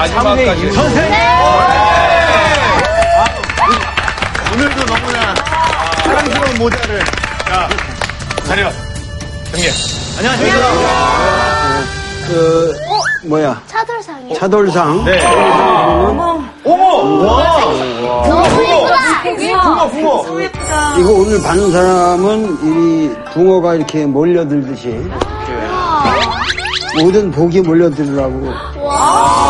마지막까지. 선생님! 오늘도 너무나 사랑스러운 모자를. 차렷. 형님. 그, 뭐야. 차돌상이요. 차돌상. 네. 너무 예쁘다. 붕어. 이거 오늘 받는 사람은 이 붕어가 이렇게 몰려들듯이 모든 복이 몰려들으라고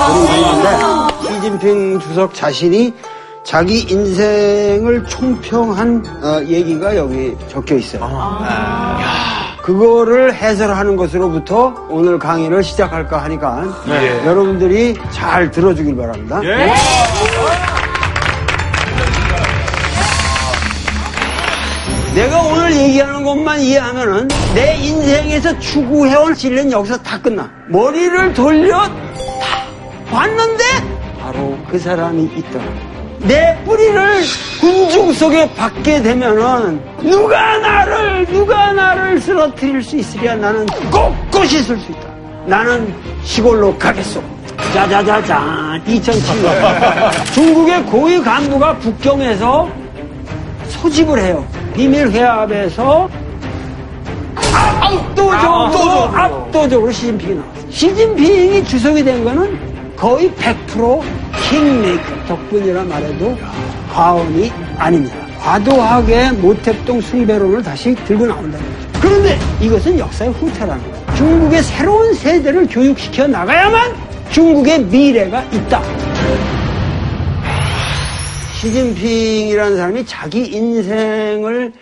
그런 게 있는데 시진핑 주석 자신이 자기 인생을 총평한 어, 얘기가 여기 적혀 있어요. 그거를 해설하는 것으로부터 오늘 강의를 시작할까 하니까 네. 여러분들이 잘 들어주길 바랍니다. 예. 내가 오늘 얘기하는 것만 이해하면은 내 인생에서 추구해온 진리는 여기서 다 끝나. 머리를 돌려 다 봤는데 바로 그 사람이 있더라. 내 뿌리를 군중 속에 받게 되면은 누가 나를 누가 나를 쓰러뜨릴 수 있으랴 나는 꼿꼿이 쓸 수 있다. 나는 시골로 가겠소. 짜자자자 2007년 중국의 고위 간부가 북경에서 소집을 해요. 비밀 회합에서 압도적으로 압도적으로 시진핑이 나왔어요. 시진핑이 주석이 된 거는 거의 100% 킹메이커 덕분이라 말해도 과언이 아닙니다. 과도하게 모택동 숭배론을 다시 들고 나온다는 거죠. 그런데 이것은 역사의 후퇴라는 거예요. 중국의 새로운 세대를 교육시켜 나가야만 중국의 미래가 있다. 시진핑이라는 사람이 자기 인생을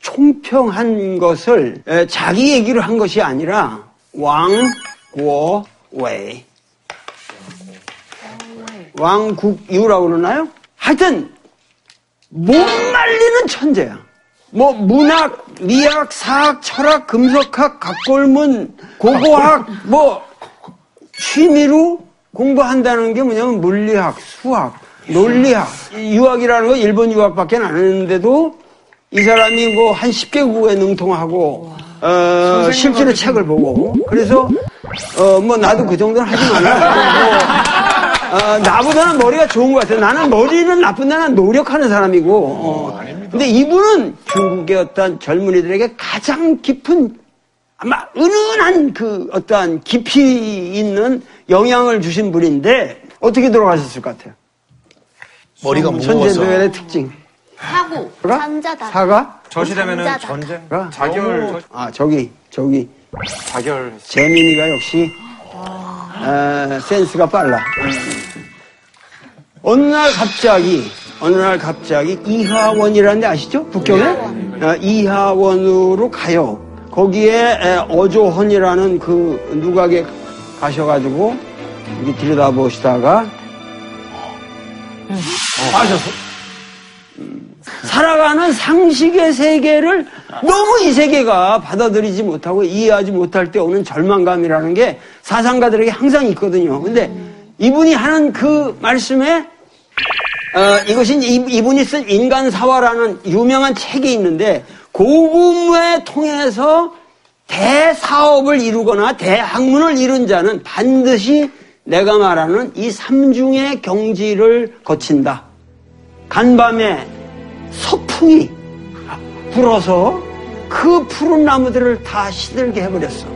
총평한 것을 에, 자기 얘기를 한 것이 아니라 왕국웨이 왕국유라고 그러나요? 하여튼 못 말리는 천재야. 뭐 문학, 미학, 사학, 철학, 금속학, 각골문, 고고학 뭐 취미로 공부한다는 게 뭐냐면 물리학, 수학, 논리학, 유학이라는 거 일본 유학밖에 안 했는데도 이 사람이 뭐 한 10개국에 능통하고 어, 실제로 책을 보고 그래서 어, 뭐 나도 그 정도는 하지만 뭐, 어, 나보다는 머리가 좋은 것 같아요. 나는 머리는 나쁜데 난 노력하는 사람이고 어, 근데 이분은 중국의 어떤 젊은이들에게 가장 깊은 아마 은은한 그 어떠한 깊이 있는 영향을 주신 분인데 어떻게 돌아가셨을 것 같아요? 머리가 무거워서. 천재노열의 특징. 사고. 사과? 잠자다. 사과? 저 시대면은 남자다. 전쟁. 자결. 아 저기 저기 자결. 재민이가 역시 에, 센스가 빨라. 어느 날 갑자기 어느 날 갑자기 이하원이라는 데 아시죠? 북경에 어, 이하원으로 가요. 거기에 에, 어조헌이라는 그 누각에 가셔가지고 이렇게 들여다보시다가 음, 살아가는 상식의 세계를 너무 이 세계가 받아들이지 못하고 이해하지 못할 때 오는 절망감이라는 게 사상가들에게 항상 있거든요. 근데 이분이 하는 그 말씀에 어, 이것이 이- 이분이 쓴 인간사화라는 유명한 책이 있는데 고금을 통해서 대사업을 이루거나 대학문을 이룬 자는 반드시 내가 말하는 이 삼중의 경지를 거친다. 간밤에 서풍이 불어서 그 푸른 나무들을 다 시들게 해버렸어.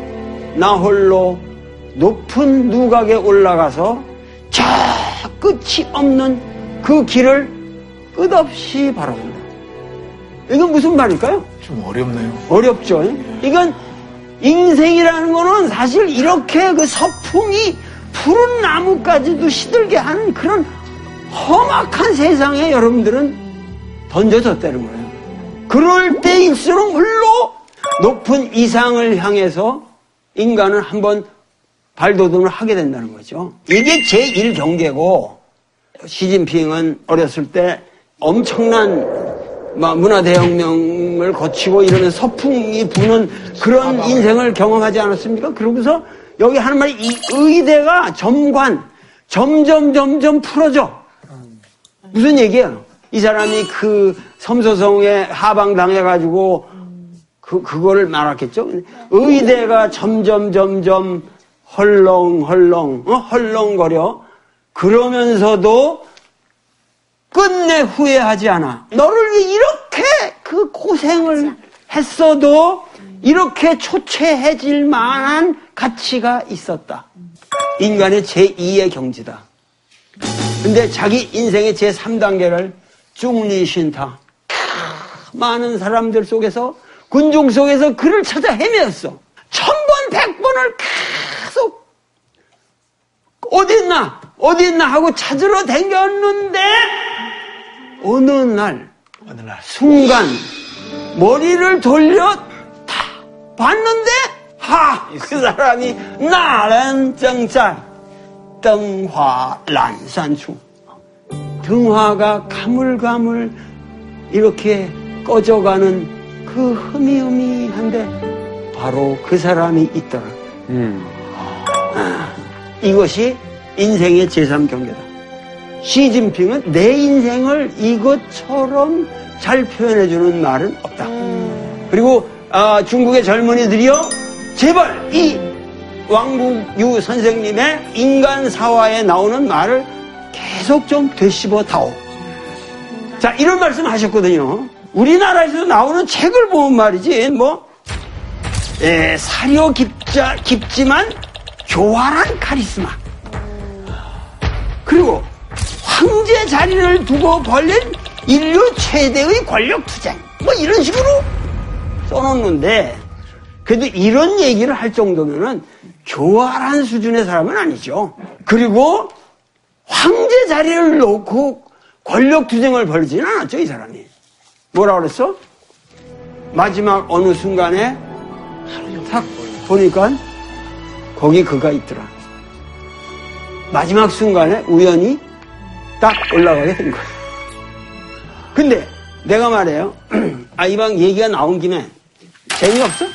나 홀로 높은 누각에 올라가서 저 끝이 없는 그 길을 끝없이 바라본다. 이건 무슨 말일까요? 좀 어렵네요. 어렵죠. 이건 인생이라는 거는 사실 이렇게 그 서풍이 푸른 나무까지도 시들게 하는 그런 험악한 세상에 여러분들은 던져졌다는 거예요. 그럴 때일수록 물로 높은 이상을 향해서 인간은 한번 발돋움을 하게 된다는 거죠. 이게 제1경계고 시진핑은 어렸을 때 엄청난 막 문화대혁명을 거치고 이러는 서풍이 부는 그런 인생을 경험하지 않았습니까? 그러고서 여기 하는 말이 이 의대가 점관 점점 점점 풀어져. 무슨 얘기예요? 이 사람이 그 섬소성에 하방당해가지고 그, 그거를 말았겠죠? 의대가 점점 점점 헐렁헐렁 어? 헐렁거려 그러면서도 끝내 후회하지 않아. 너를 위해 이렇게 그 고생을 했어도 이렇게 초췌해질 만한 가치가 있었다. 인간의 제2의 경지다. 근데 자기 인생의 제3단계를 쭉리신타 많은 사람들 속에서 군중 속에서 그를 찾아 헤매었어. 천 번, 백 번을 계속 어디 있나 어디 있나 하고 찾으러 댕겼는데 어느 날 어느 날. 순간 머리를 돌려 탁 봤는데 하 그 사람이 나는 정짤 등화 란산추 등화가 가물가물 이렇게 꺼져가는 그 흐미흐미한데 바로 그 사람이 있더라. 아, 이것이 인생의 제3경계다. 시진핑은 내 인생을 이것처럼 잘 표현해주는 말은 없다. 그리고 아, 중국의 젊은이들이요, 제발 이 왕국유 선생님의 인간 사화에 나오는 말을 계속 좀 되씹어 다오. 자, 이런 말씀 하셨거든요. 우리나라에서 나오는 책을 보면 말이지, 뭐, 에, 사려 깊자, 깊지만 교활한 카리스마. 그리고 황제 자리를 두고 벌린 인류 최대의 권력 투쟁. 뭐 이런 식으로 써놓는데, 그래도 이런 얘기를 할 정도면은 교활한 수준의 사람은 아니죠. 그리고 황제 자리를 놓고 권력 투쟁을 벌이지는 않았죠, 이 사람이. 뭐라 그랬어? 마지막 어느 순간에 탁 보니까 거기 그가 있더라. 마지막 순간에 우연히 딱 올라가게 된 거야. 근데 내가 말해요. 아, 이방 얘기가 나온 김에 재미없어?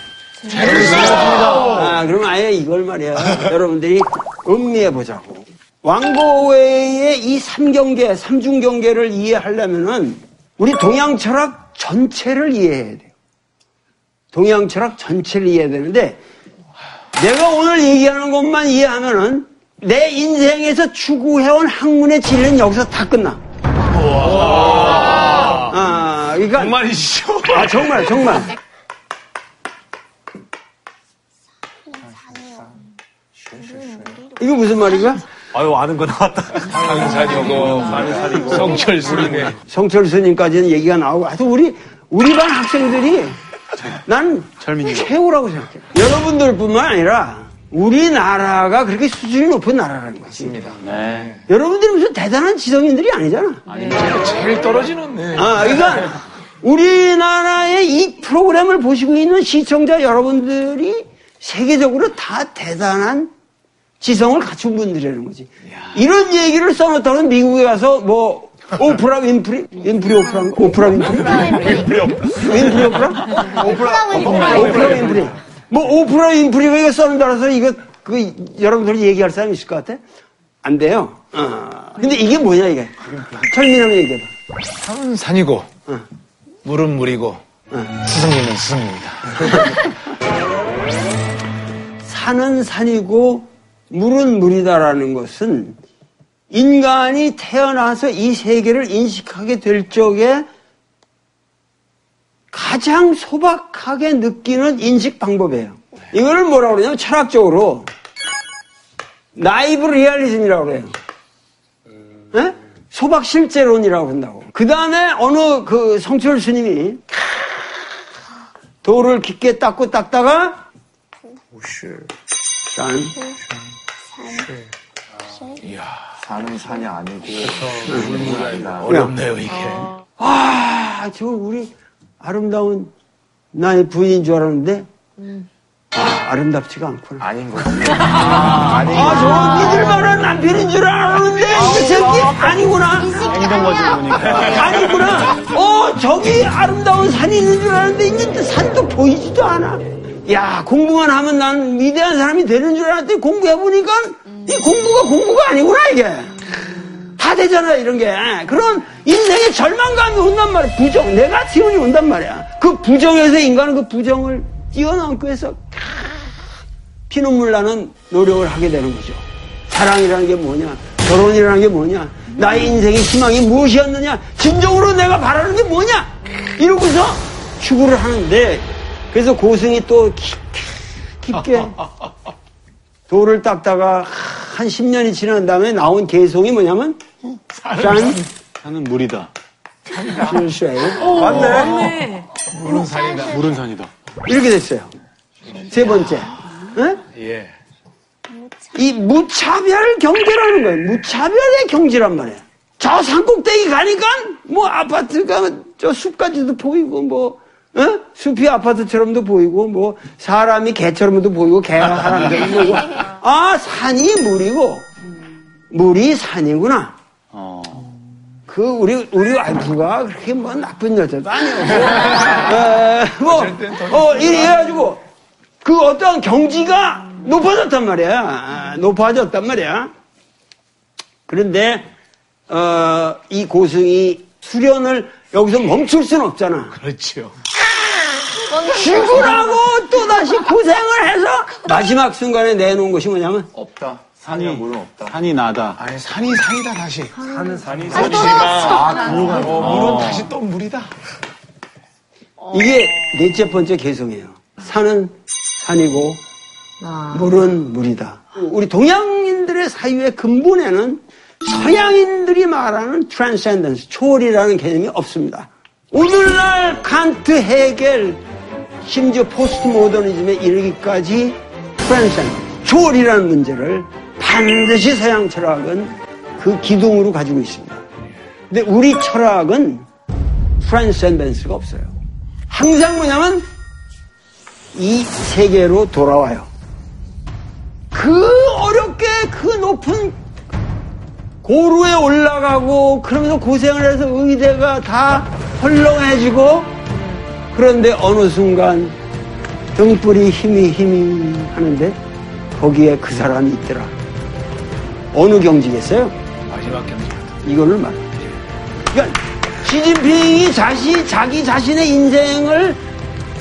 재밌습니다. 아, 그럼 아예 이걸 말이야. 여러분들이 음미해 보자고. 왕고외의 이 삼경계, 삼중경계를 이해하려면은 우리 동양 철학 전체를 이해해야 돼요. 동양 철학 전체를 이해해야 되는데 내가 오늘 얘기하는 것만 이해하면은 내 인생에서 추구해온 학문의 진리는 여기서 다 끝나. 아, 그러니까 정말이시죠? 아 정말 정말. 이거 무슨 말이야? 아유, 아는 거 나왔다. 강산이고, 강산이고, 성철 스님의. 성철 스님까지는 얘기가 나오고 하여튼 우리 우리 반 학생들이 난 최고라고 생각해. 여러분들뿐만 아니라 우리나라가 그렇게 수준이 높은 나라라는 것입니다. 여러분들이 무슨 대단한 지성인들이 아니잖아. 제일 떨어지는, 네. 아, 그러니까 우리나라의 이 프로그램을 보시고 있는 시청자 여러분들이 세계적으로 다 대단한 지성을 갖춘 분들이라는 거지. 이런 얘기를 써놓다는 미국에 가서 뭐 오프라 윈프리? 윈프리 오프라? 오프라 윈프리? 윈프리 오프라? 오프라 윈프리. 오프라 윈프리. 뭐 오프라 윈프리가 이거 써놓다라서 이거 그 여러분들이 얘기할 사람 있을 것 같아? 안 돼요. 어. 근데 이게 뭐냐 이게? 철민하면 얘기해봐. 산은 산이고, 응. 물은 물이고, 스승님은 스승입니다. 산은 산이고 물은 물이다라는 것은 인간이 태어나서 이 세계를 인식하게 될 적에 가장 소박하게 느끼는 인식 방법이에요. 이거를 뭐라고 그러냐면 철학적으로 나이브 리얼리즘이라고 그래요. 예? 소박 실제론이라고 한다고. 그 다음에 어느 그 성철 스님이 돌을 깊게 닦고 닦다가 짠. 사는 산이 아니고 어렵네요, 이게. 아, 저 우리 아름다운 나의 부인인 줄 알았는데 아, 아름답지가 않구나. 아닌 거지. 아, 저 믿을만한 남편인 줄 알았는데 이 새끼 아니구나. 행동 거지 보니까. 아니구나. 어, 저기 아름다운 산이 있는 줄 알았는데 이제 산도 보이지도 않아. 야, 공부만 하면 난 위대한 사람이 되는 줄 알았더니 공부해보니까 이 공부가 공부가 아니구나, 이게. 다 되잖아, 이런 게. 그런 인생의 절망감이 온단 말이야. 부정, 네가티온이 온단 말이야. 그 부정에서 인간은 그 부정을 뛰어넘기 위해서 피눈물 나는 노력을 하게 되는 거죠. 사랑이라는 게 뭐냐? 결혼이라는 게 뭐냐? 나의 인생의 희망이 무엇이었느냐? 진정으로 내가 바라는 게 뭐냐? 이러고서 추구를 하는데 그래서 고승이 또 깊, 깊게 돌을 닦다가 한 10년이 지난 다음에 나온 개송이 뭐냐면 짠 산은 물이다. 실수예요. 맞네. 물은 산이다. 물은 산이다. 이렇게 됐어요. 세 번째. 응? 예. 이 무차별 경제라는 거예요. 무차별의 경제란 말이에요. 저 산꼭대기 가니까 뭐 아파트가 저 숲까지도 보이고 뭐 어? 숲이 아파트처럼도 보이고 뭐 사람이 개처럼도 보이고 개가 사람처럼 보이고 아 산이 물이고 물이 산이구나. 어. 그 우리 우리 와이프가 그렇게 뭐 나쁜 여자도 아니었고 뭐어 이래가지고 그 어떤 경지가 높아졌단 말이야 아, 높아졌단 말이야 그런데 어, 이 고승이 수련을 여기서 멈출 수는 없잖아 그렇죠. 죽으라고 또 다시 고생을 해서 마지막 순간에 내놓은 것이 뭐냐면 없다. 산이야 물은 없다. 산이 나다. 아니, 산이 산이다, 다시. 산은 산이 아, 산이지만 어, 물은 다시 또 물이다. 이게 넷째 번째 개성이에요. 산은 산이고 물은 물이다. 우리 동양인들의 사유의 근본에는 서양인들이 말하는 transcendence, 초월이라는 개념이 없습니다. 오늘날 칸트, 헤겔, 심지어 포스트 모더니즘에 이르기까지 transcendence, 초월이라는 문제를 반드시 서양 철학은 그 기둥으로 가지고 있습니다. 근데 우리 철학은 transcendence가 없어요. 항상 뭐냐면 이 세계로 돌아와요. 그 어렵게 그 높은 고루에 올라가고 그러면서 고생을 해서 의대가 다 헐렁해지고 그런데 어느 순간 등불이 힘이 힘이 하는데 거기에 그 사람이 있더라. 어느 경지겠어요? 마지막 경지. 이거를 말해요. 그러니까 시진핑이 자시, 자기 자신의 인생을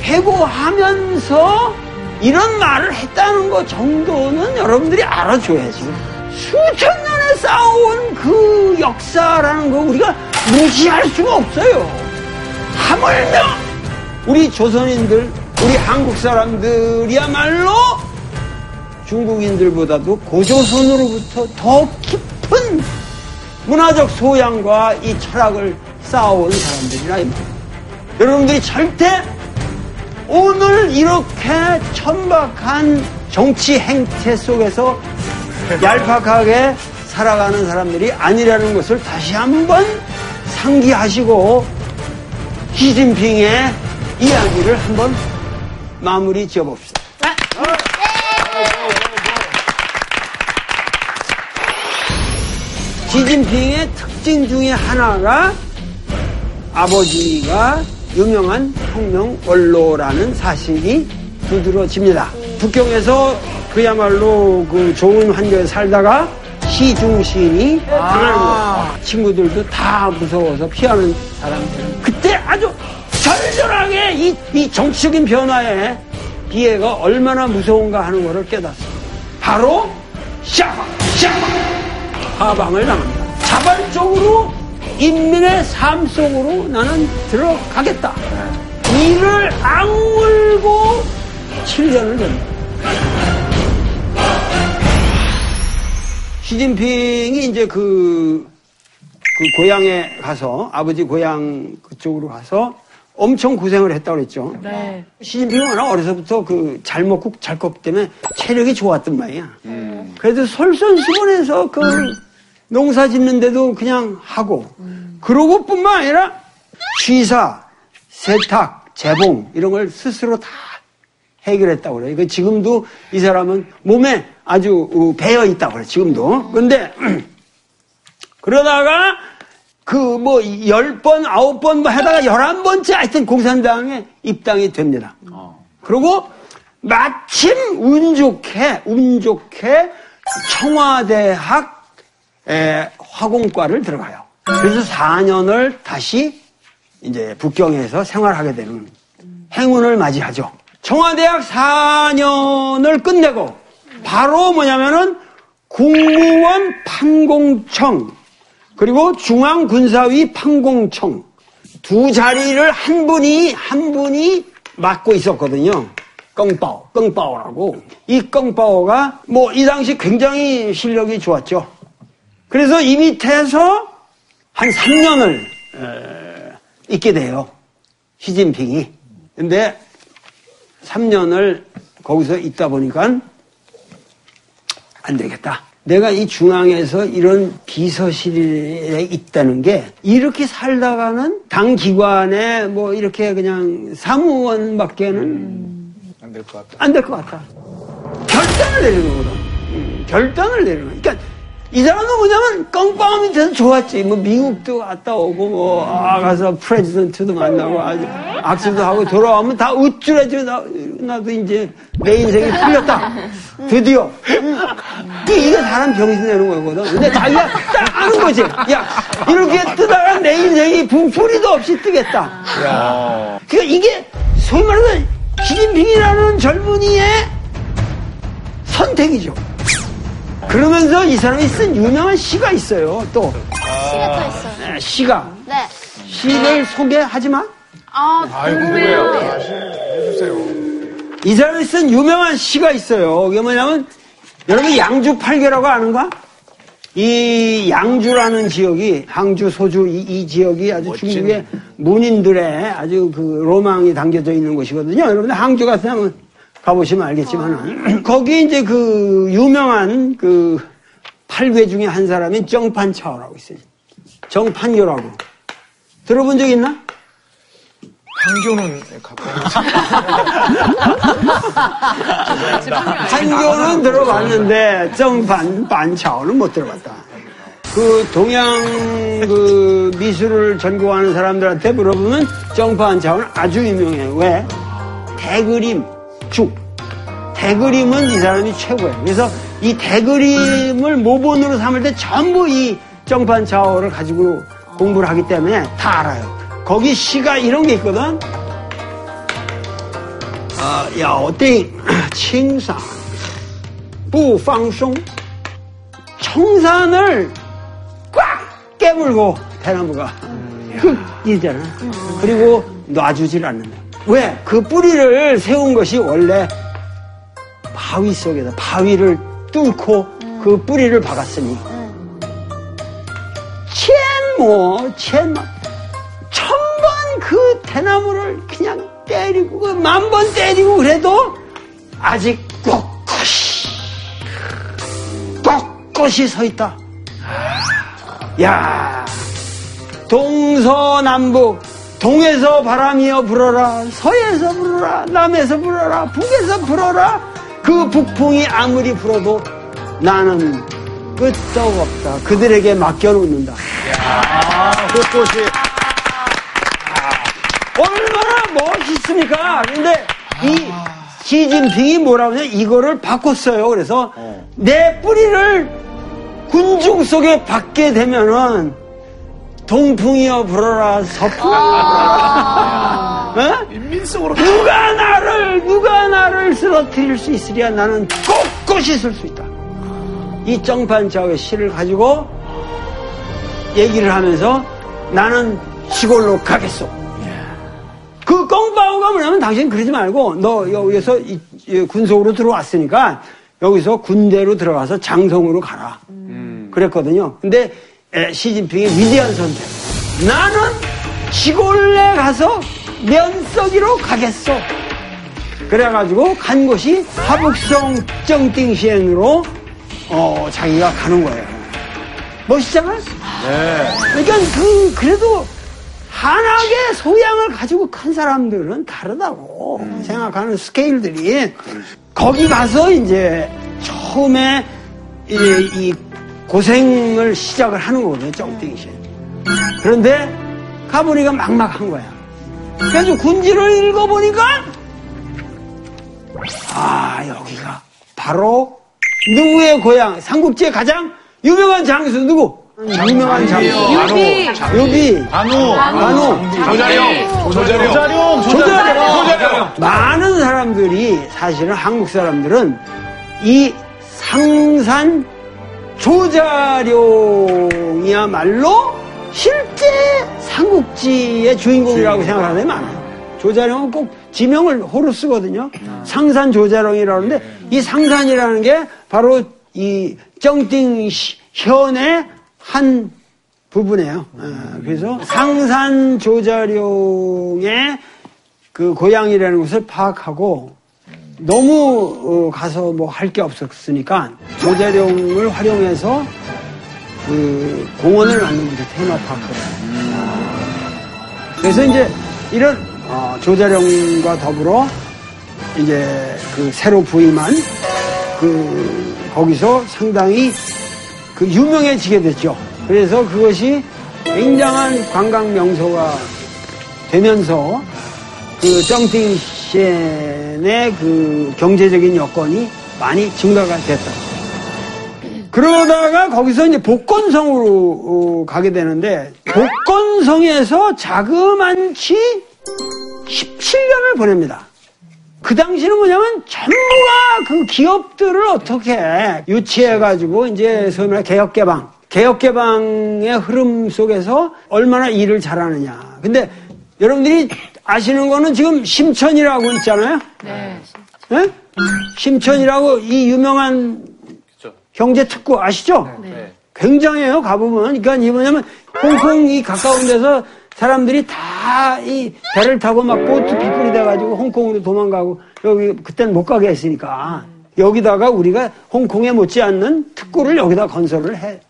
회고하면서 이런 말을 했다는 것 정도는 여러분들이 알아줘야지. 수천 년에 쌓아온 그 역사라는 거 우리가 무시할 수가 없어요. 하물며 우리 조선인들, 우리 한국 사람들이야말로 중국인들보다도 고조선으로부터 더 깊은 문화적 소양과 이 철학을 쌓아온 사람들이라 이. 여러분들이 절대 오늘 이렇게 천박한 정치 행태 속에서 얄팍하게 살아가는 사람들이 아니라는 것을 다시 한번 상기하시고 시진핑의 이야기를 한번 마무리 지어봅시다. 시진핑의 특징 중에 하나가 아버지가 유명한 혁명 원로라는 사실이 두드러집니다. 북경에서 그야말로 그 좋은 환경에 살다가 시중신이 당하는 거예요. 친구들도 다 무서워서 피하는 사람들. 그때 아주 절절하게 이, 이 정치적인 변화에 비애가 얼마나 무서운가 하는 것을 깨닫습니다. 바로 샤! 샤! 하방을 당합니다. 자발적으로 인민의 삶 속으로 나는 들어가겠다. 이를 악물고 7년을 됩니다. 시진핑이 이제 그, 그 고향에 가서, 아버지 고향 그쪽으로 가서 엄청 고생을 했다고 그랬죠. 네. 시진핑은 워낙 어려서부터 그 잘 먹고 잘 컸기 때문에 체력이 좋았단 말이야. 그래도 솔선수범해서 그 농사 짓는데도 그냥 하고 그러고 뿐만 아니라 취사, 세탁, 재봉 이런 걸 스스로 다 해결했다고 그래요. 그 지금도 이 사람은 몸에 아주 어, 배어 있다고 그래요. 지금도. 근데 그러다가 그 뭐 열 번, 아홉 번 뭐 하다가 열한 번째 하여튼 공산당에 입당이 됩니다. 그리고 마침 운 좋게 운 좋게 청와대학 에, 화공과를 들어가요. 그래서 4년을 다시 이제 북경에서 생활하게 되는 행운을 맞이하죠. 청와대학 4년을 끝내고 바로 뭐냐면은 국무원 판공청 그리고 중앙군사위 판공청 두 자리를 한 분이 한 분이 맡고 있었거든요. 껑빠오, 껑빠오라고. 이 껑빠오가 뭐 이 당시 굉장히 실력이 좋았죠. 그래서 이 밑에서 한 3년을 있게 돼요. 시진핑이. 근데 3년을 거기서 있다 보니까 안 되겠다. 내가 이 중앙에서 이런 비서실에 있다는 게 이렇게 살다가는 당 기관에 뭐 이렇게 그냥 사무원밖에는 안될 것 같다. 안 될 것 같다. 결단을 내리는 거거든. 음, 결단을 내리는 거. 그러니까 이 사람은 뭐냐면 껌빵 밑에서 좋았지. 뭐 미국도 갔다 오고 뭐 아, 가서 프레지던트도 만나고 아주 악수도 하고 돌아오면 다 우쭐해져. 나, 나도 이제 내 인생이 풀렸다. 드디어. 그 이게 사람 병신 내는 거거든. 근데 자기가 딱 아는 거지. 야 이렇게 뜨다가 내 인생이 분풀이도 없이 뜨겠다. 그러니까 이게 소위 말해서 시진핑이라는 젊은이의 선택이죠. 그러면서 이 사람이 쓴 유명한 시가 있어요. 또 시가 또 있어요. 네, 시가 네. 시를 소개하지 마. 아, 궁금해요. 이 사람이 쓴 유명한 시가 있어요. 그게 뭐냐면 여러분 양주 팔교라고 아는가? 이 양주라는 지역이 항주, 소주 이, 이 지역이 아주 중국의 문인들의 아주 그 로망이 담겨져 있는 곳이거든요. 여러분 항주 가서 한번 가보시면 알겠지만은 거기 이제 그 유명한 그 팔괴 중에 한 사람인 정판차오라고 있어요. 정판교라고 들어본 적 있나? 가까운 한교는 들어봤는데 정반 반차오는 못 들어봤다. 그 동양 그 미술을 전공하는 사람들한테 물어보면 정반차오는 아주 유명해요. 왜? 대그림 죽. 대그림은 이 사람이 최고예요. 그래서 이 대그림을 모본으로 삼을 때 전부 이 정판 좌우를 가지고 공부를 하기 때문에 다 알아요. 거기 시가 이런 게 있거든. 아, 야, 어때? 칭산, 부방송, 청산을 꽉 깨물고 대나무가 흙이잖아. 음. 그리고 놔주질 않는다. 왜? 그 뿌리를 세운 것이 원래 바위 속에다 바위를 뚫고 그 뿌리를 박았으니. 첸뭐 첸마 천번 그 대나무를 그냥 때리고 그 만번 때리고 그래도 아직 꼿꼿이 꼿꼿이 서 있다. 야 동서남북 동에서 바람이여 불어라 서에서 불어라 남에서 불어라 북에서 불어라 그 북풍이 아무리 불어도 나는 끄떡 없다 그들에게 맡겨놓는다 꼿꼿이 얼마나 멋있습니까? 근데 이 시진핑이 뭐라고 하냐 이거를 바꿨어요. 그래서 내 뿌리를 군중 속에 받게 되면은 동풍이여 불어라 서풍이여 불어라 어? 인민성으로 누가 나를 누가 나를 쓰러뜨릴 수 있으랴 나는 꼿꼿이 쓸수 있다. 이 정판자의 시를 가지고 얘기를 하면서 나는 시골로 가겠소. 그 꽁바오가 뭐냐면 당신 그러지 말고 너 여기서 이- 이 군속으로 들어왔으니까 여기서 군대로 들어가서 장성으로 가라. 그랬거든요. 근데 에, 시진핑의 위대한 선택. 나는 시골에 가서 면석이로 가겠소. 그래가지고 간 곳이 하북성 정띵시엔으로 어, 자기가 가는 거예요. 멋있잖아? 그러니까 그 그래도 한학의 소양을 가지고 큰 사람들은 다르다고 생각하는 스케일들이 거기 가서 이제 처음에 이, 이 고생을 시작을 하는 거거든요, 정띵시. 그런데 가보니까 막막한 거야. 그래서 군지를 읽어보니까 아 여기가 바로 누구의 고향 삼국지의 가장 유명한 장수 누구? 유명한 장수 유비. 유비 관우, 조자룡. 조자룡. 조자룡, 조자룡. 조자룡. 많은 사람들이 사실은 한국 사람들은 이 상산 조자룡이야말로 실제 삼국지의 주인공이라고 생각하는 사람이 많아요. 조자룡은 꼭 지명을 호로 쓰거든요. 상산 조자룡이라고 하는데 이 상산이라는 게 바로 이 정띵 현의 한 부분이에요. 어, 그래서 상산 조자룡의 그 고향이라는 것을 파악하고 너무 어, 가서 뭐 할 게 없었으니까 조자룡을 활용해서 그 공원을 만든 거죠 테마파크를. 그래서 이제 이런 어, 조자룡과 더불어 이제 그 새로 부임한 그 거기서 상당히 그 유명해지게 됐죠. 그래서 그것이 굉장한 관광 명소가 되면서 그 정팅 시엔의 그 경제적인 여건이 많이 증가가 됐다. 그러다가 거기서 이제 복건성으로 어, 가게 되는데 복건성에서 자그만치 17년을 보냅니다. 그 당시는 뭐냐면 전부가 그 기업들을 어떻게 유치해가지고 이제 소위 말해 개혁개방, 개혁개방의 흐름 속에서 얼마나 일을 잘하느냐. 근데 여러분들이 아시는 거는 지금 심천이라고 있잖아요. 네. 예? 심천이라고 이 유명한 경제 특구 아시죠? 네. 굉장해요, 가보면. 그러니까 이 뭐냐면, 홍콩이 가까운 데서 사람들이 다 이 배를 타고 막 보트 피플이 돼가지고 홍콩으로 도망가고, 여기, 그땐 못 가게 했으니까. 여기다가 우리가 홍콩에 못지않는 특구를 여기다 건설을 해,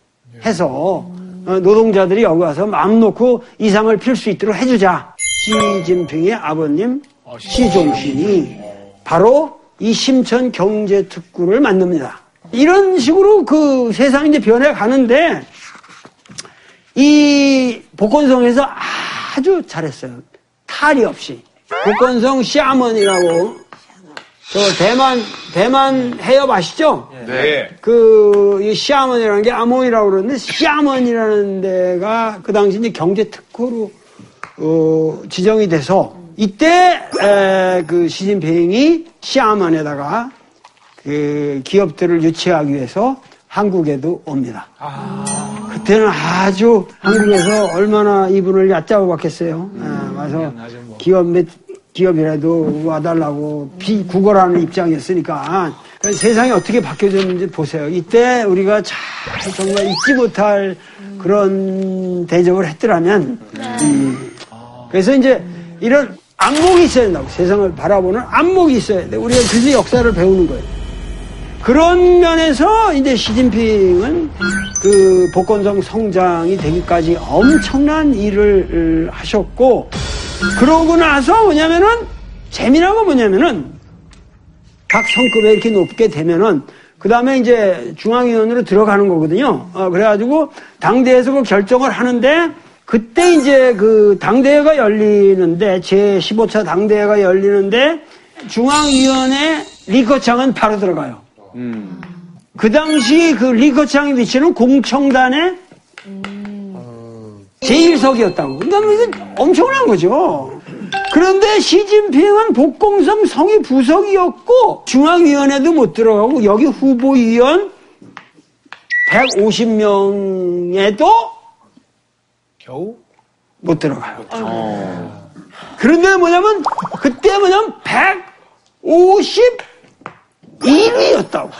해서, 어, 노동자들이 여기 와서 마음 놓고 이상을 필 수 있도록 해주자. 시진핑의 아버님, 시종신이 바로 이 심천 경제 특구를 만듭니다. 이런 식으로 그 세상이 이제 변해 가는데, 이 복건성에서 아주 잘했어요. 탈이 없이. 복건성 시아먼이라고, 저 대만, 대만 해협 아시죠? 네. 그, 이 시아먼이라는 게 아몬이라고 그러는데, 시아먼이라는 데가 그 당시 이제 경제 특구로, 어, 지정이 돼서, 이때, 에, 그 시진핑이 시아먼에다가 그 기업들을 유치하기 위해서 한국에도 옵니다. 그때는 아주 한국에서 얼마나 이분을 얕잡아 봤겠어요. 예, 와서 기업 몇 기업이라도 와달라고 비구걸하는 입장이었으니까 세상이 어떻게 바뀌어졌는지 보세요. 이때 우리가 잘 정말 잊지 못할 그런 대접을 했더라면 음, 그래서 이제 이런 안목이 있어야 된다고 세상을 바라보는 안목이 있어야 돼. 우리가 그래서 역사를 배우는 거예요. 그런 면에서 이제 시진핑은 그 복건성 성장이 되기까지 엄청난 일을 하셨고 그러고 나서 뭐냐면은 재미난 건 뭐냐면은 각 성급에 이렇게 높게 되면은 그 다음에 이제 중앙위원으로 들어가는 거거든요. 어, 그래가지고 당대에서 그 결정을 하는데 그때 이제 그 당대회가 열리는데 제 15차 당대회가 열리는데 중앙위원회 리커창은 바로 들어가요. 그 당시 그 리커창의 위치는 공청단의 제1석이었다고. 그러니까 엄청난 거죠. 그런데 시진핑은 복공성 성이 부석이었고 중앙위원회도 못 들어가고 여기 후보위원 150명에도 겨우? 못 들어가요. 그런데 뭐냐면 그때 뭐냐면 151위였다고.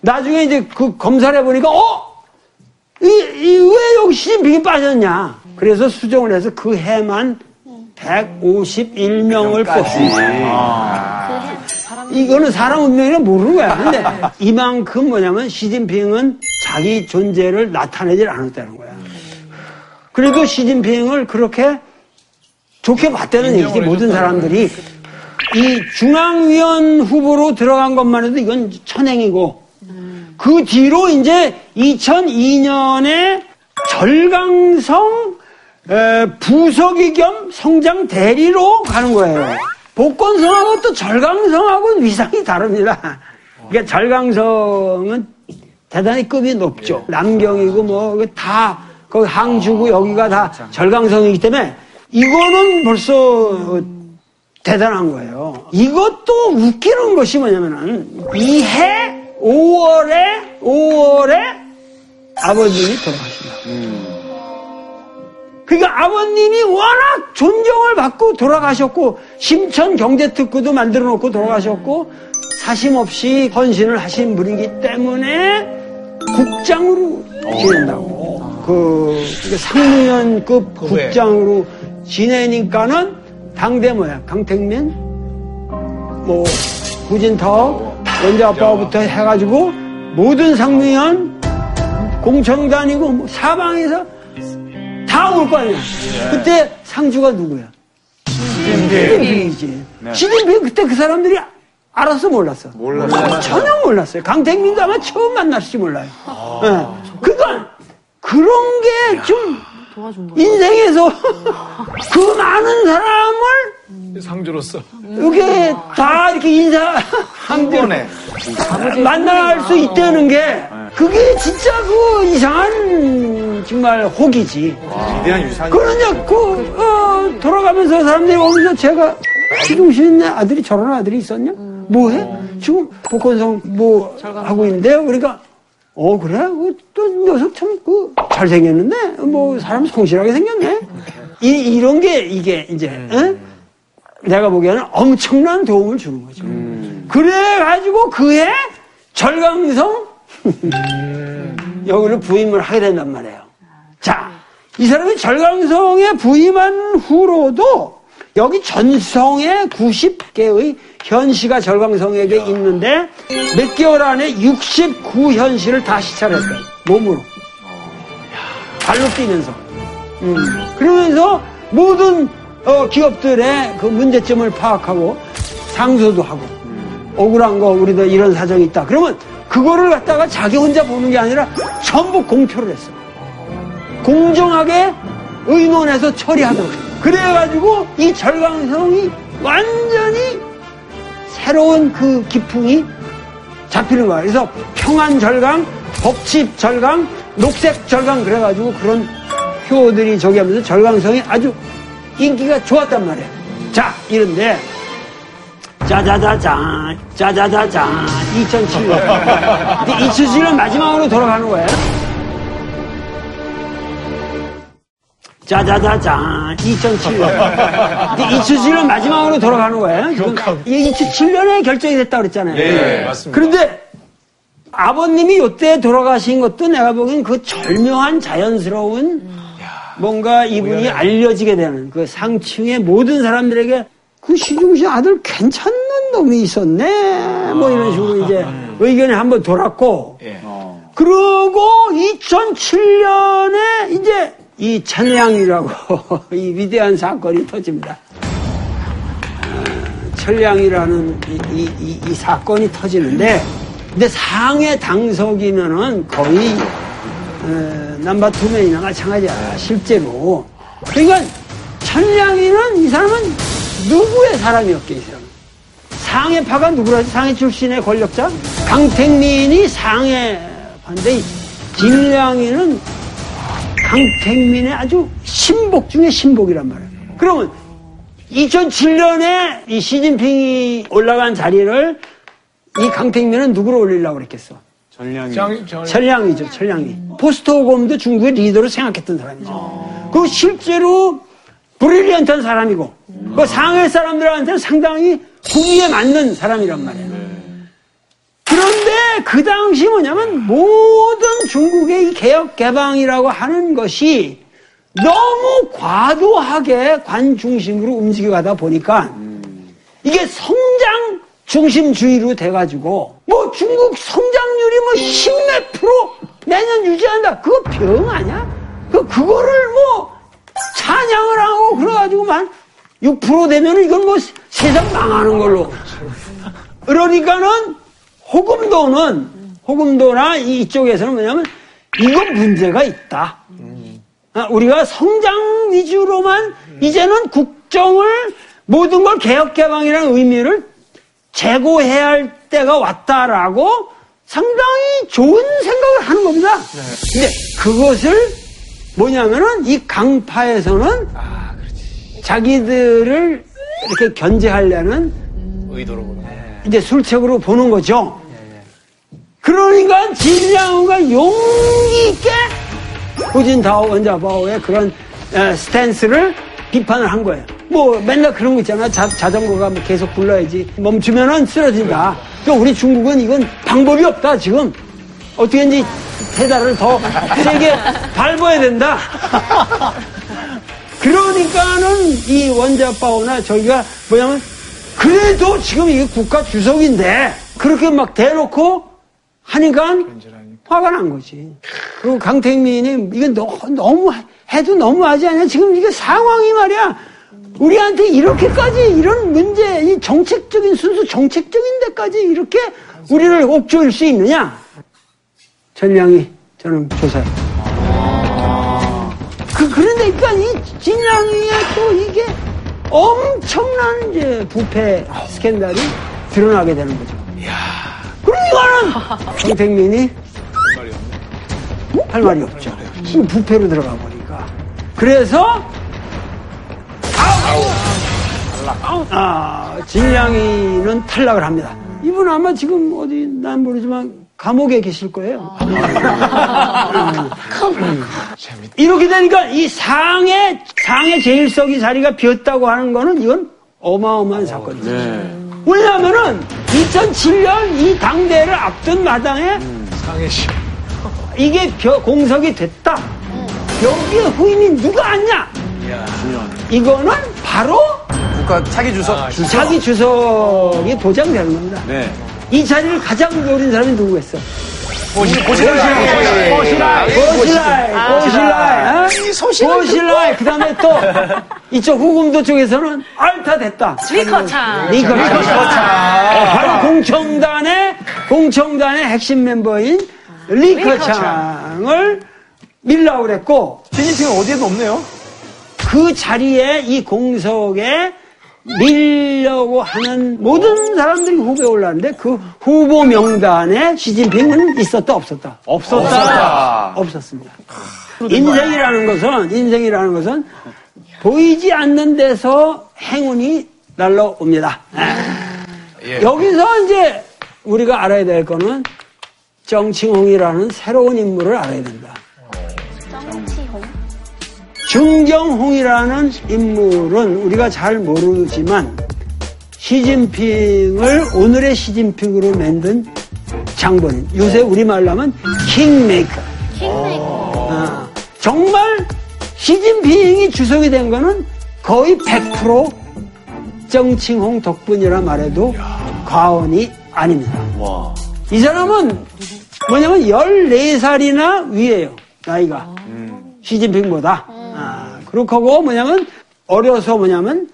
나중에 이제 그 검사를 해보니까 어? 이, 이, 왜 여기 시진핑이 빠졌냐? 그래서 수정을 해서 그 해만 151명을 뽑습니다. 이거는 사람 운명이라 모르는 거야. 근데 이만큼 뭐냐면 시진핑은 자기 존재를 나타내질 않았다는 거야. 그래도 시진핑을 그렇게 좋게 봤다는 얘기지. 모든 사람들이 이 중앙위원 후보로 들어간 것만 해도 이건 천행이고 그 뒤로 이제 2002년에 절강성 에, 부서기 겸 성장 대리로 가는 거예요. 복건성하고 또 절강성하고는 위상이 다릅니다. 그러니까 절강성은 대단히 급이 높죠. 남경이고 뭐 다 거기 항주고 여기가 다 절강성이기 때문에 이거는 벌써 대단한 거예요. 이것도 웃기는 것이 뭐냐면은 이해 5월에 5월에 아버님이 돌아가신다. 그러니까 아버님이 워낙 존경을 받고 돌아가셨고 심천 경제특구도 만들어 놓고 돌아가셨고 사심 없이 헌신을 하신 분이기 때문에 국장으로 지낸다고. 그 상무위원급 국장으로 지내니까는 당대 뭐야 강택민 뭐 구진터 원자 아빠부터 해가지고 모든 상무위원 공청단이고 뭐 사방에서 다 올 거 아니야. 그때 상주가 누구야? 시진핑이지. 시진핑 그때 그 사람들이 알았어 몰랐어? 몰랐어. 전혀 몰랐어요. 강택민도 아마 처음 만났을지 몰라요. 예. 그러니까 그런 게 좀 인생에서 그 많은 사람을 상주로서. 이게 다 이렇게 인사 한 번에 만날 수 있다는 게 그게 진짜 그 이상한 정말 혹이지. 위대한 유산이. 그러냐 그 어, 돌아가면서 사람들이 오면서 제가 시중신 있네 아들이 저런 아들이 있었냐? 뭐해? 지금 복권성 뭐 하고 있는데요. 그러니까 어 그래? 그, 또 녀석 참 그 잘생겼는데 뭐 사람 성실하게 생겼네. 이 이런 게 이게 이제 응? 내가 보기에는 엄청난 도움을 주는 거죠. 그래 가지고 그해 절강성 여기를 부임을 하게 된단 말이에요. 자, 이 사람이 절강성에 부임한 후로도 여기 전성에 90개의 현시가 절강성에게 있는데 몇 개월 안에 69현시를 다 시찰했어요. 몸으로. 발로 뛰면서. 음, 그러면서 모든 어, 기업들의 그 문제점을 파악하고 상소도 하고 억울한 거 우리도 이런 사정이 있다. 그러면 그거를 갖다가 자기 혼자 보는 게 아니라 전부 공표를 했어. 공정하게 의논해서 처리하도록. 그래가지고 이 절강성이 완전히 새로운 그 기풍이 잡히는 거야. 그래서 평안 절강, 법칙 절강, 녹색 절강 그래가지고 그런 표들이 저기 하면서 절강성이 아주 인기가 좋았단 말이야. 자, 이런데 짜자자자, 짜자자자, 2007년. 2007년 마지막으로 돌아가는 거예요. 짜자자자, 2007년. 2007년 마지막으로 돌아가는 거예요. 이게 2007년에 결정이 됐다 그랬잖아요. 네, 맞습니다. 그런데 아버님이 요때 돌아가신 것도 내가 보기엔 그 절묘한 자연스러운 뭔가 이분이 알려지게 되는 그 상층의 모든 사람들에게 그 시중신 아들 괜찮은 놈이 있었네. 뭐 이런 식으로 이제 의견이 한번 돌았고. 그러고 2007년에 이제 이 천량이라고 이 위대한 사건이 터집니다. 어, 천량이라는 이, 이- 이- 이 사건이 터지는데, 근데 상해 당석이면은 거의 어, 남바 투맨이나 마찬가지야 실제로. 그러니까 천량이는 이 사람은 누구의 사람이었게 이 사람은. 상해파가 누구라지? 상해 출신의 권력자? 강택민이 상해파인데 진량이는 강택민의 아주 신복 중에 신복이란 말이에요. 그러면 2007년에 이 시진핑이 올라간 자리를 이 강택민은 누구로 올리려고 그랬겠어? 전량이. 장, 장, 천량이죠, 천량이. 포스트오검도 중국의 리더로 생각했던 사람이죠. 그 실제로 브릴리언트한 사람이고, 그 상해 사람들한테는 상당히 후기에 맞는 사람이란 말이에요. 그런데 그 당시 뭐냐면 모든 중국의 이 개혁 개방이라고 하는 것이 너무 과도하게 관 중심으로 움직여가다 보니까 이게 성장 중심주의로 돼가지고 뭐 중국 성장률이 뭐 10몇 프로 매년 유지한다. 그거 병 아니야? 그 그거를 뭐 찬양을 하고 그래가지고만 6% 되면 이건 뭐 세상 망하는 걸로. 그러니까는 호금도는 호금도나 이쪽에서는 뭐냐면 이거 문제가 있다. 아, 우리가 성장 위주로만 이제는 국정을 모든 걸 개혁 개방이라는 의미를 제고해야 할 때가 왔다라고 상당히 좋은 생각을 하는 겁니다. 근데 그것을 뭐냐면은 이 강파에서는 자기들을 이렇게 견제하려는 의도로. 이제 술책으로 보는 거죠. 그러니까 진양호가 용기 있게 후진타오 원자바오의 그런 에, 스탠스를 비판을 한 거예요. 뭐 맨날 그런 거 있잖아. 자, 자전거가 뭐 계속 굴러야지. 멈추면은 쓰러진다. 또 우리 중국은 이건 방법이 없다 지금. 어떻게든지 페달을 더 세게 밟아야 된다. 그러니까는 이 원자바오나 저희가 뭐냐면 그래도 지금 이게 국가 주석인데 그렇게 막 대놓고 하니까 화가 난 거지. 그리고 강택민이 이게 너, 너무 해도 너무하지 않냐? 지금 이게 상황이 말이야. 우리한테 이렇게까지 이런 문제, 이 정책적인 순수 정책적인 데까지 이렇게 우리를 옥조일 수 있느냐? 전량이 저는 조사해. 그, 그런데 일단 이 진양이의 또 이게 엄청난 이제 부패 스캔들이 드러나게 되는 거죠. 정택민이 할 말이 없죠. 이 부패로 들어가 보니까. 그래서 아우! 아, 진양이는 탈락을 합니다. 이분 아마 지금 어디 난 모르지만 감옥에 계실 거예요. 이렇게 되니까 이 상의 상의 제일석이 자리가 비었다고 하는 거는 이건 어마어마한 사건이죠. 네. 왜냐하면은 2007년 이 당대를 앞둔 마당에 상해 씨. 이게 벼- 공석이 됐다. 여기에 후임이 누가 앉냐? 이거는 바로 국가 차기 주석. 자기 주석이 보장되는 겁니다. 네. 이 자리를 가장 노린 사람이 누구겠어? 보시, 보시라. 고실라이, 고실라이, 고실라이. 그 다음에 또 이쪽 후금도 쪽에서는 알타 됐다. 리커창. 리커창. 바로 공청단의 공청단의 핵심 멤버인 리커창을 밀라고 그랬고 시진핑은 어디에도 없네요. 그 자리에 이 공석에 밀려고 하는 모든 사람들이 후보에 올랐는데 그 후보 명단에 시진핑은 있었다 없었다 없었다. 없었습니다. 인생이라는 것은 인생이라는 것은 보이지 않는 데서 행운이 날라옵니다. 예. 여기서 이제 우리가 알아야 될 거는 정칭홍이라는 새로운 인물을 알아야 된다. 중경홍이라는 인물은 우리가 잘 모르지만 시진핑을 오늘의 시진핑으로 만든 장본인. 요새 우리말로 하면 킹메이커. 킹메이커. 아, 정말 시진핑이 주석이 된 거는 거의 100% 정칭홍 덕분이라 말해도 과언이 아닙니다. 와. 이 사람은 뭐냐면 14살이나 위에요. 나이가. 시진핑보다. 아, 그렇고 뭐냐면 어려서 뭐냐면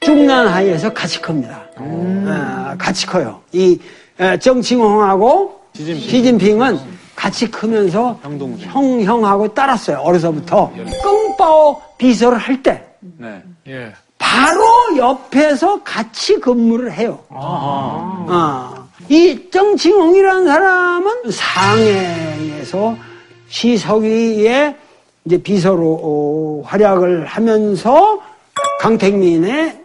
중난하이에서 같이 큽니다. 아, 같이 커요. 이 에, 정칭홍하고 시진핑은 같이 크면서 형동생. 형, 형하고 따랐어요. 어려서부터. 끙빠오 비서를 할 때 네. 예. 바로 옆에서 같이 근무를 해요. 아, 이 정칭홍이라는 사람은 상해에서 시서위의 이제 비서로 어, 활약을 하면서 강택민의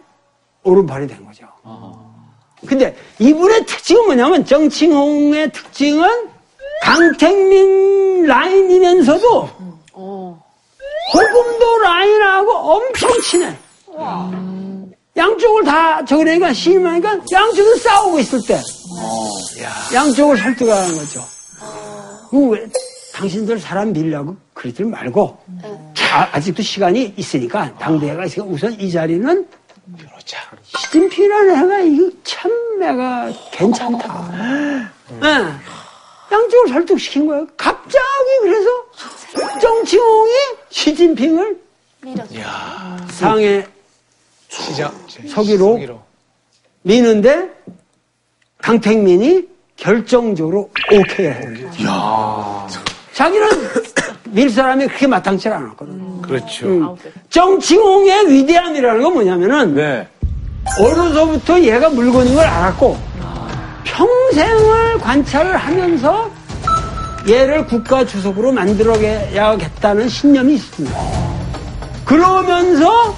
오른팔이 된 거죠. 근데 이분의 특징은 뭐냐면 정칭홍의 특징은 강택민 라인이면서도 호금도 라인하고 엄청 친해. 양쪽을 다 저그러니까 심하니까 양쪽은 싸우고 있을 때 양쪽을 설득하는 거죠. 그 왜, 당신들 사람 밀려고 그러지 말고 자, 아직도 시간이 있으니까 당대회가 있으니까 우선 이 자리는 시진핑이라는 애가 이거 참 내가 괜찮다. 예. 양쪽을 설득시킨 거예요. 갑자기 그래서 정치홍이 시진핑을 밀었어. 상해 시장. 서기로 미는데 강택민이 결정적으로 오케이를 해요. 자기는 밀 사람이 그렇게 마땅치 않았거든. 그렇죠. 정치홍의 위대함이라는 건 뭐냐면은 네. 어려서부터 얘가 물건인 걸 알았고 평생을 관찰을 하면서 얘를 국가 주석으로 만들어야겠다는 신념이 있습니다. 그러면서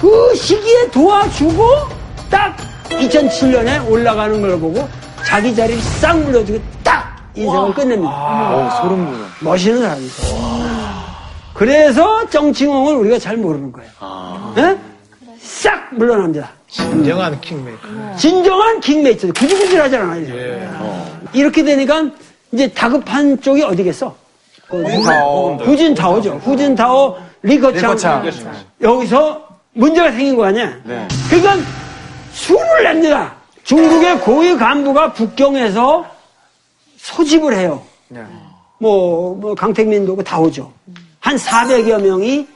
그 시기에 도와주고 딱 2007년에 올라가는 걸 보고 자기 자리를 싹 물려주고 딱 인생을 끝냅니다. 어, 소름 돋아. 멋있는 사람이죠. 그래서 정칭홍을 우리가 잘 모르는 거예요. 예? 싹 물러납니다. 진정한 킹메이커. 진정한 킹메이터. 구질구질하지 않아요. 이렇게 되니까 이제 다급한 쪽이 어디겠어? 후진타오. 후진타오죠. 후진타오 리커창. 리커창. 여기서 문제가 생긴 거 아니야? 네. 그러니까 술을 냅니다. 중국의 고위 간부가 북경에서 소집을 해요. 뭐, 뭐 강택민도 오고 다 오죠. 한 400여 명이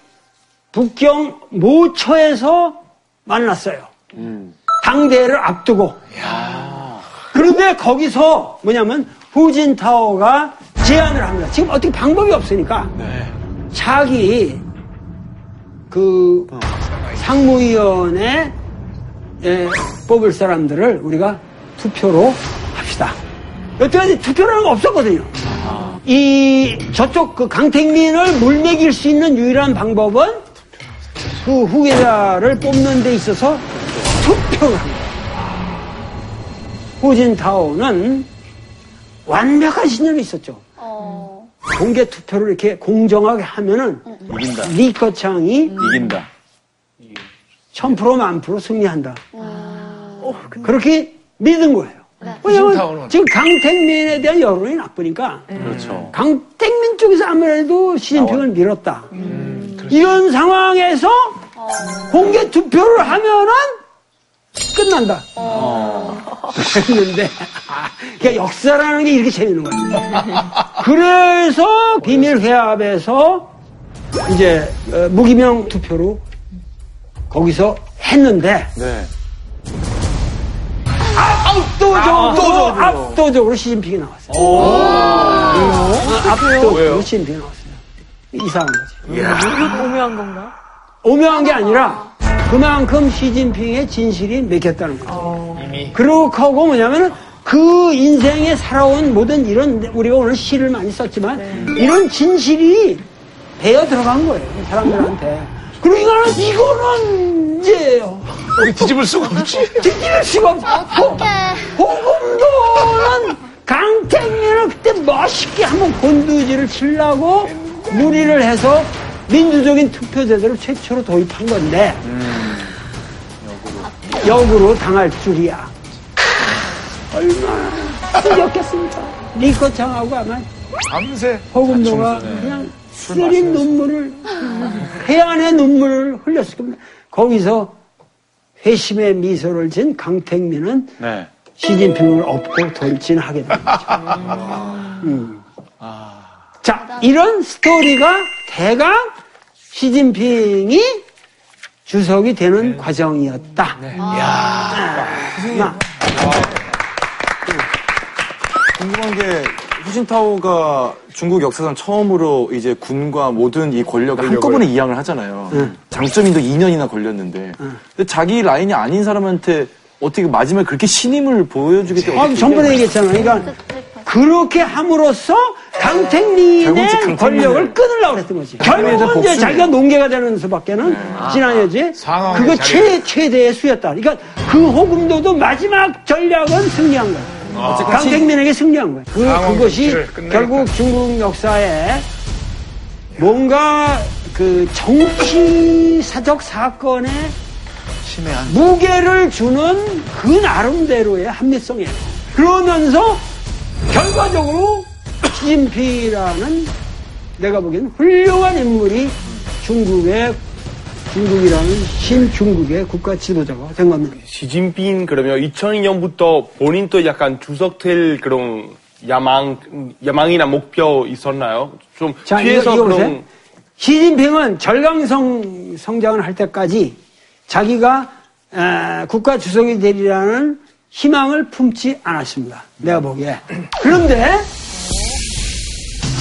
북경 모처에서 만났어요. 당대를 앞두고. 그런데 거기서 뭐냐면 후진타오가 제안을 합니다. 지금 어떻게 방법이 없으니까 자기 그 상무위원회 에 뽑을 사람들을 우리가 투표로 합시다. 여태까지 투표라는 거 없었거든요. 이 저쪽 그 강택민을 물먹일 수 있는 유일한 방법은 그 후계자를 뽑는 데 있어서 투표를 합니다. 후진타오는 완벽한 신념이 있었죠. 어. 공개 투표를 이렇게 공정하게 하면은 이긴다. 리커창이 이긴다. 1000% 만 프로 승리한다. 그렇게 믿은 거예요. 왜냐면 후진타오는. 지금 강택민에 대한 여론이 나쁘니까 그렇죠. 강택민 쪽에서 아무래도 시진핑을 밀었다. 이런 상황에서 공개 투표를 하면은 끝난다. 했는데 아, 그러니까 역사라는 게 이렇게 재밌는 거예요. 그래서 비밀 회합에서 이제 어, 무기명 투표로 거기서 했는데 네. 압도적으로 압도적으로 시진핑이 나왔어요. 어, 압도적으로 시진핑이 나왔어요. 이상한 거지. 오묘한 건가? 오묘한 게 아니라 그만큼 시진핑의 진실이 맥혔다는 거죠. 이미. 그렇고 하고 뭐냐면은 그 인생에 살아온 모든 이런 우리가 오늘 시를 많이 썼지만 이런 진실이 배어 들어간 거예요 사람들한테. 그러니까 이거는 이제 우리 뒤집을 수가 없지. 뒤집을 수가 없어. 호금도는 강택민을 그때 멋있게 한번 곤두지를 치려고 무리를 해서 민주적인 투표제도를 최초로 도입한 건데 역으로 당할 줄이야. 얼마나 쓰였겠습니까? 리커창하고 아마 밤새. 호금도가 그냥 쓰린 눈물을 해안의 눈물을 흘렸을 겁니다. 거기서 회심의 미소를 진 강택민은 네. 시진핑을 업고 돌진하게 된 거죠. 음. 자, 이런 스토리가 대강 시진핑이 주석이 되는 과정이었다. 나, 궁금한 게 후진타오가 중국 역사상 처음으로 이제 군과 모든 이 권력을 한꺼번에 이양을 하잖아요. 장점인도 2년이나 걸렸는데. 근데 자기 라인이 아닌 사람한테 어떻게 마지막에 그렇게 신임을 보여주게 돼? 아, 전번에 얘기했잖아. 그러니까 그렇게 함으로써 강택민을- 권력을 끊으려고 했던 거지. 결국은 이제. 자기가 농계가 되는 수밖에는 지난해지. 상황의 그거 자리를- 최, 최대의 수였다. 그러니까 그 호금도도 마지막 전략은 승리한 거야. 강택민에게 승리한 거야. 그, 그것이. 결국 중국 역사에 뭔가 그 정치사적 사건에 무게를 주는 그 나름대로의 합리성이에요. 그러면서 결과적으로 시진핑이라는 내가 보기엔 훌륭한 인물이 중국의 중국이라는 신중국의 국가 지도자가 된 겁니다. 시진핑 그러면 2002년부터 본인 도 약간 주석될 그런 야망 야망이나 목표 있었나요? 좀 자, 뒤에서 이거, 이거 보세요. 그런 시진핑은 절강성 성장을 할 때까지 자기가 에, 국가 주석이 되리라는 희망을 품지 않았습니다. 내가 보기에. 그런데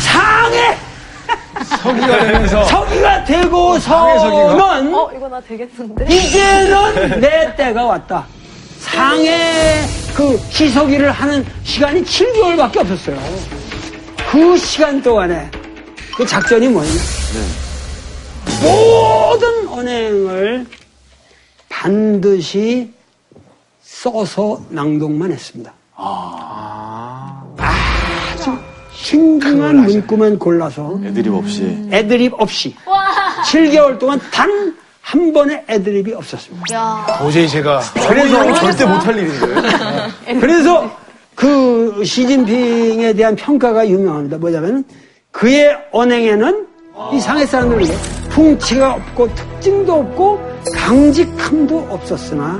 상해 서기가 되면서. 서기가 되고서는 어, 이거 나 되겠는데? 이제는 내 때가 왔다. 상해 그 희석이를 하는 시간이 7개월밖에 없었어요. 그 시간 동안에 그 작전이 뭐였냐? 모든 언행을 반드시 써서 낭독만 했습니다. 아 주 신중한 문구만 골라서 애드립 없이. 애드립 없이 7개월 동안 단 한 번의 애드립이 없었습니다. 야. 도저히 제가 그래서 절대 못할 일인데요. 그래서 그 시진핑에 대한 평가가 유명합니다. 뭐냐면 그의 언행에는 이 상해 사람들에게 풍치가 없고 특징도 없고 강직함도 없었으나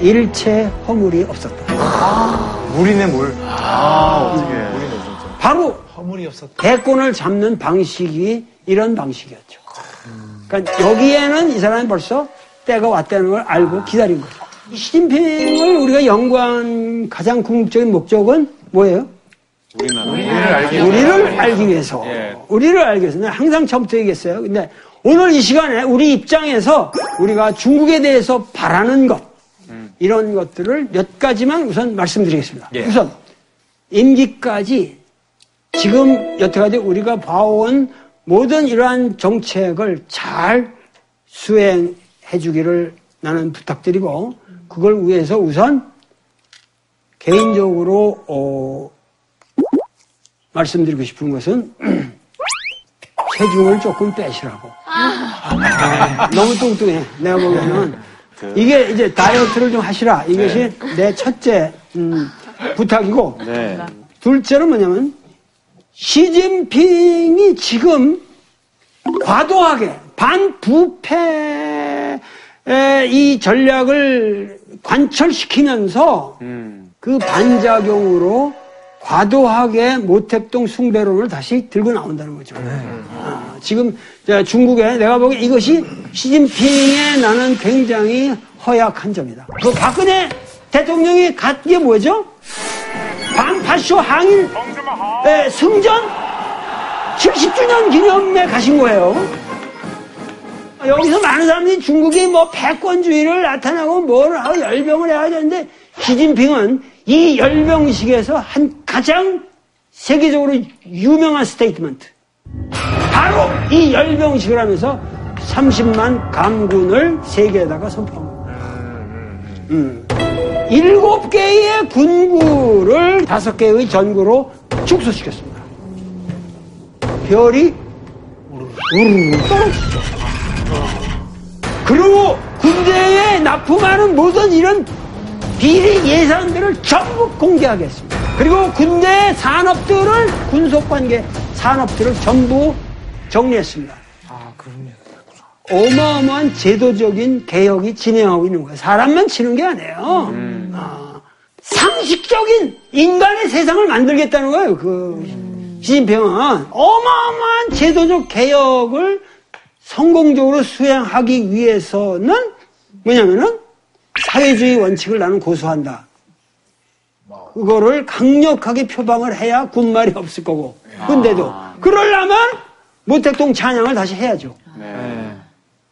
일체 허물이 없었다. 물이네, 물. 바로 허물이 없었다. 대권을 잡는 방식이 이런 방식이었죠. 그러니까 여기에는 이 사람이 벌써 때가 왔다는 걸 알고 기다린 거죠. 이 시진핑을 우리가 연구한 가장 궁극적인 목적은 뭐예요? 우리를 알기 위해서. 우리를 알기 위해서. 내가 항상 처음부터 얘기했어요. 근데 오늘 이 시간에 우리 입장에서 우리가 중국에 대해서 바라는 것, 이런 것들을 몇 가지만 우선 말씀드리겠습니다. 우선, 임기까지 지금 여태까지 우리가 봐온 모든 이러한 정책을 잘 수행해 주기를 나는 부탁드리고, 그걸 위해서 우선 개인적으로, 어, 말씀드리고 싶은 것은 체중을 조금 빼시라고. 아, 너무 뚱뚱해. 내가 보기에는. 이게 이제 다이어트를 좀 하시라. 이것이 내 첫째 음, 부탁이고 네. 둘째는 뭐냐면 시진핑이 지금 과도하게 반부패의 이 전략을 관철시키면서 그 반작용으로 과도하게 모택동 숭배론을 다시 들고 나온다는 거죠. 아, 지금 저 중국에 내가 보기에 이것이 시진핑의 나는 굉장히 허약한 점이다. 그 박근혜 대통령이 간 게 뭐죠? 반파쇼 항일 에, 승전 70주년 기념에 가신 거예요. 여기서 많은 사람들이 중국이 뭐 패권주의를 나타나고 뭐를 하고 열병을 해야 되는데 시진핑은 이 열병식에서 한 가장 세계적으로 유명한 statement. 바로 이 열병식을 하면서 30만 감군을 세계에다가 선포합니다. 음. 일곱 개의 군구를 다섯 개의 전구로 축소시켰습니다. 별이 우르르 떨어지죠. 그리고 군대에 납품하는 모든 이런 비리 예산들을 전부 공개하겠습니다. 그리고 군대 산업들을 군속관계 산업들을 전부 정리했습니다. 어마어마한 제도적인 개혁이 진행하고 있는 거예요. 사람만 치는 게 아니에요. 아, 상식적인 인간의 세상을 만들겠다는 거예요. 그 시진핑은 어마어마한 제도적 개혁을 성공적으로 수행하기 위해서는 뭐냐면은 사회주의 원칙을 나는 고수한다. 그거를 강력하게 표방을 해야 군말이 없을 거고. 근데도 그러려면 모택동 찬양을 다시 해야죠.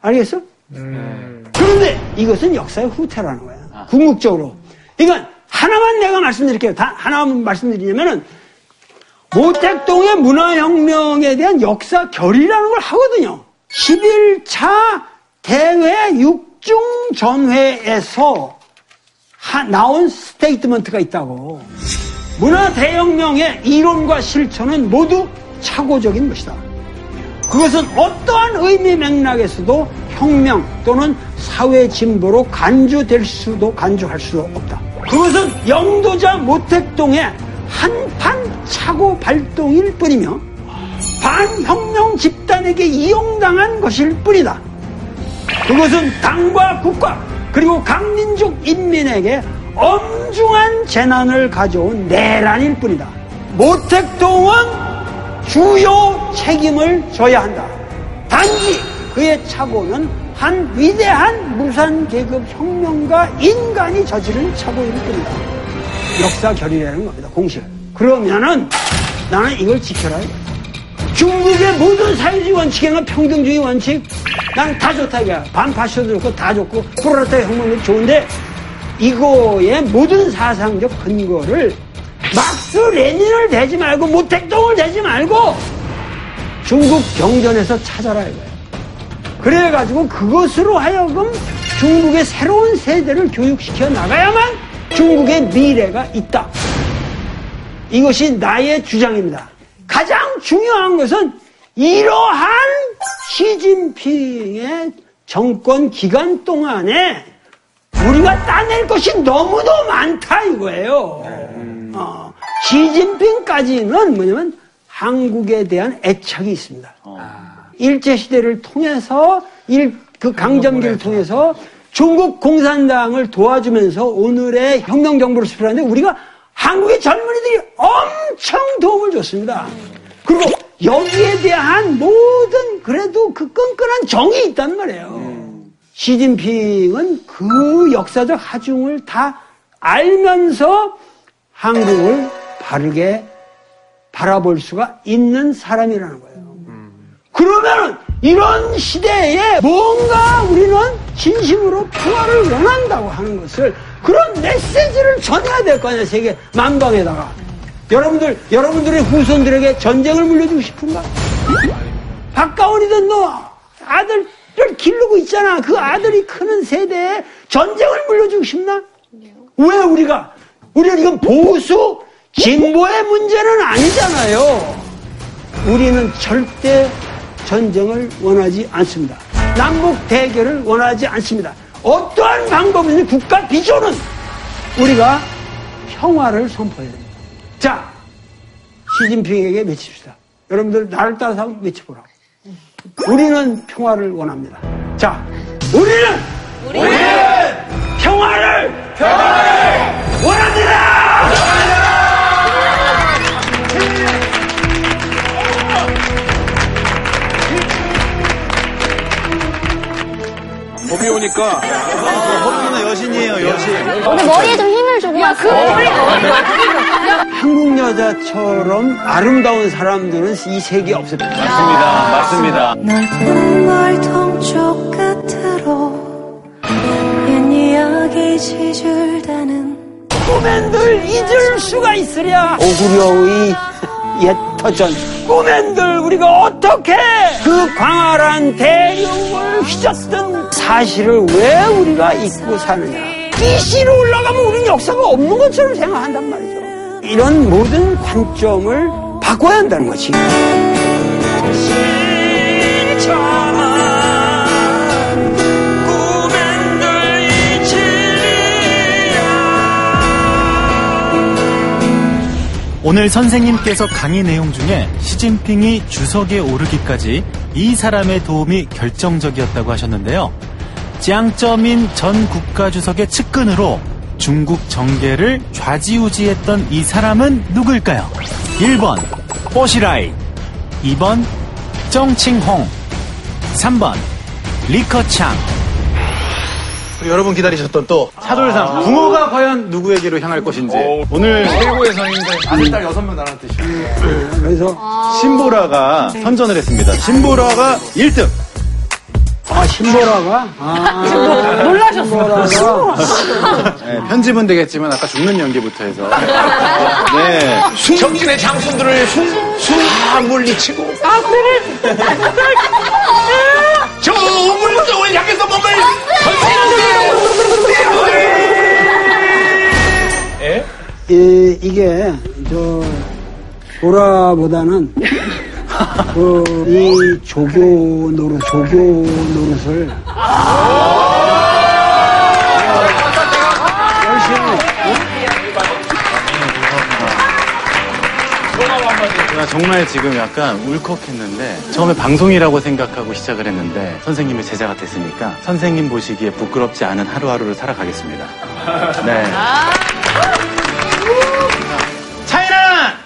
알겠어? 그런데 이것은 역사의 후퇴라는 거야. 궁극적으로. 그러니까 하나만 내가 말씀드릴게요. 다 하나만 말씀드리냐면은 모택동의 문화혁명에 대한 역사 결의라는 걸 하거든요. 11차 대회 육중전회에서 하- 나온 스테이트먼트가 있다고. 문화 대혁명의 이론과 실천은 모두 착오적인 것이다. 그것은 어떠한 의미 맥락에서도 혁명 또는 사회 진보로 간주될 수도 간주할 수도 없다. 그것은 영도자 모택동의 한판 착오 발동일 뿐이며 반혁명 집단에게 이용당한 것일 뿐이다. 그것은 당과 국가 그리고 강민족 인민에게 엄중한 재난을 가져온 내란일 뿐이다. 모택동은 주요 책임을 져야 한다. 단지 그의 착오는 한 위대한 무산계급 혁명가 인간이 저지른 착오일 뿐이다. 역사 결의라는 겁니다. 공식. 그러면은 나는 이걸 지켜라. 중국의 모든 사회주의 원칙에는 평등주의 원칙, 난 다 좋다 이거야. 반파쇼도 좋고 다 좋고 프로레타 혁명도 좋은데 이거의 모든 사상적 근거를 막스 레닌을 대지 말고 모택동을 대지 말고 중국 경전에서 찾아라 이거야. 그래가지고 그것으로 하여금 중국의 새로운 세대를 교육시켜 나가야만 중국의 미래가 있다. 이것이 나의 주장입니다. 가장 중요한 것은 이러한 시진핑의 정권 기간 동안에 우리가 따낼 것이 너무도 많다 이거예요. 어, 시진핑까지는 뭐냐면 한국에 대한 애착이 있습니다. 일제시대를 통해서 일, 그 강점기를 통해서 중국 공산당을 도와주면서 오늘의 혁명정부를 수출하는데 우리가 한국의 젊은이들이 엄청 도움을 줬습니다. 그리고 여기에 대한 모든 그래도 그 끈끈한 정이 있단 말이에요. 시진핑은 그 역사적 하중을 다 알면서 한국을 바르게 바라볼 수가 있는 사람이라는 거예요. 그러면 이런 시대에 뭔가 우리는 진심으로 평화를 원한다고 하는 것을 그런 메시지를 전해야 될 거 아니야 세계 만방에다가 여러분들 여러분들의 후손들에게 전쟁을 물려주고 싶은가? 박가원이든 너 아들을 기르고 있잖아 그 아들이 크는 세대에 전쟁을 물려주고 싶나? 왜 우리가 우리는 이건 보수 진보의 문제는 아니잖아요. 우리는 절대 전쟁을 원하지 않습니다. 남북 대결을 원하지 않습니다. 어떠한 방법이든 국가 비전은 우리가 평화를 선포해야 됩니다. 자, 시진핑에게 외칩시다. 여러분들 나를 따라서 한번 외쳐보라고. 우리는 평화를 원합니다. 자, 우리는 우리는 평화를 평화를 원합니다. 봄이 오니까 허리나 여신이에요 여신. 우리 머리에 좀 힘을 주고 야, 그 머리 한국 여자처럼 아름다운 사람들은 이 세계에 없습니다. 맞습니다. 맞습니다. 널 정말 동쪽 끝으로 옛 이야기 지줄다는 꿈엔들 잊을 수가 있으랴 오구려의 옛 터전. 꿈엔들 우리가 어떻게 그 광활한 대륙을 휘젓던 사실을 왜 우리가 잊고 사느냐? 이 시로 올라가면 우리는 역사가 없는 것처럼 생각한단 말이죠. 이런 모든 관점을 바꿔야 한다는 거지 오늘 선생님께서 강의 내용 중에 시진핑이 주석에 오르기까지 이 사람의 도움이 결정적이었다고 하셨는데요. 짱점인 전 국가주석의 측근으로 중국 정계를 좌지우지했던 이 사람은 누구일까요? 1번 뽀시라이 2번 정칭홍 3번 리커창 여러분 기다리셨던 또 차돌상 붕어가 과연 누구에게로 향할 것인지. 오늘 최고의 선인데 아들 딸 여섯 명 나라는 뜻이에요. 그래서 신보라가 선전을 했습니다. 신보라가 1등. 아 신보라가? 아. 놀라셨어 신보라가 네, 편집은 되겠지만 아까 죽는 연기부터 해서. 네. 정진의 장수들을 숭숭 물리치고 저 물무정을 향해서 몸을 이, 이게 저 보라보다는 그 이 조교 노릇 조교 노릇을 제가 정말 지금 약간 울컥했는데 처음에 방송이라고 생각하고 시작을 했는데 선생님의 제자가 됐으니까 선생님 보시기에 부끄럽지 않은 하루하루를 살아가겠습니다. 네. 차이나!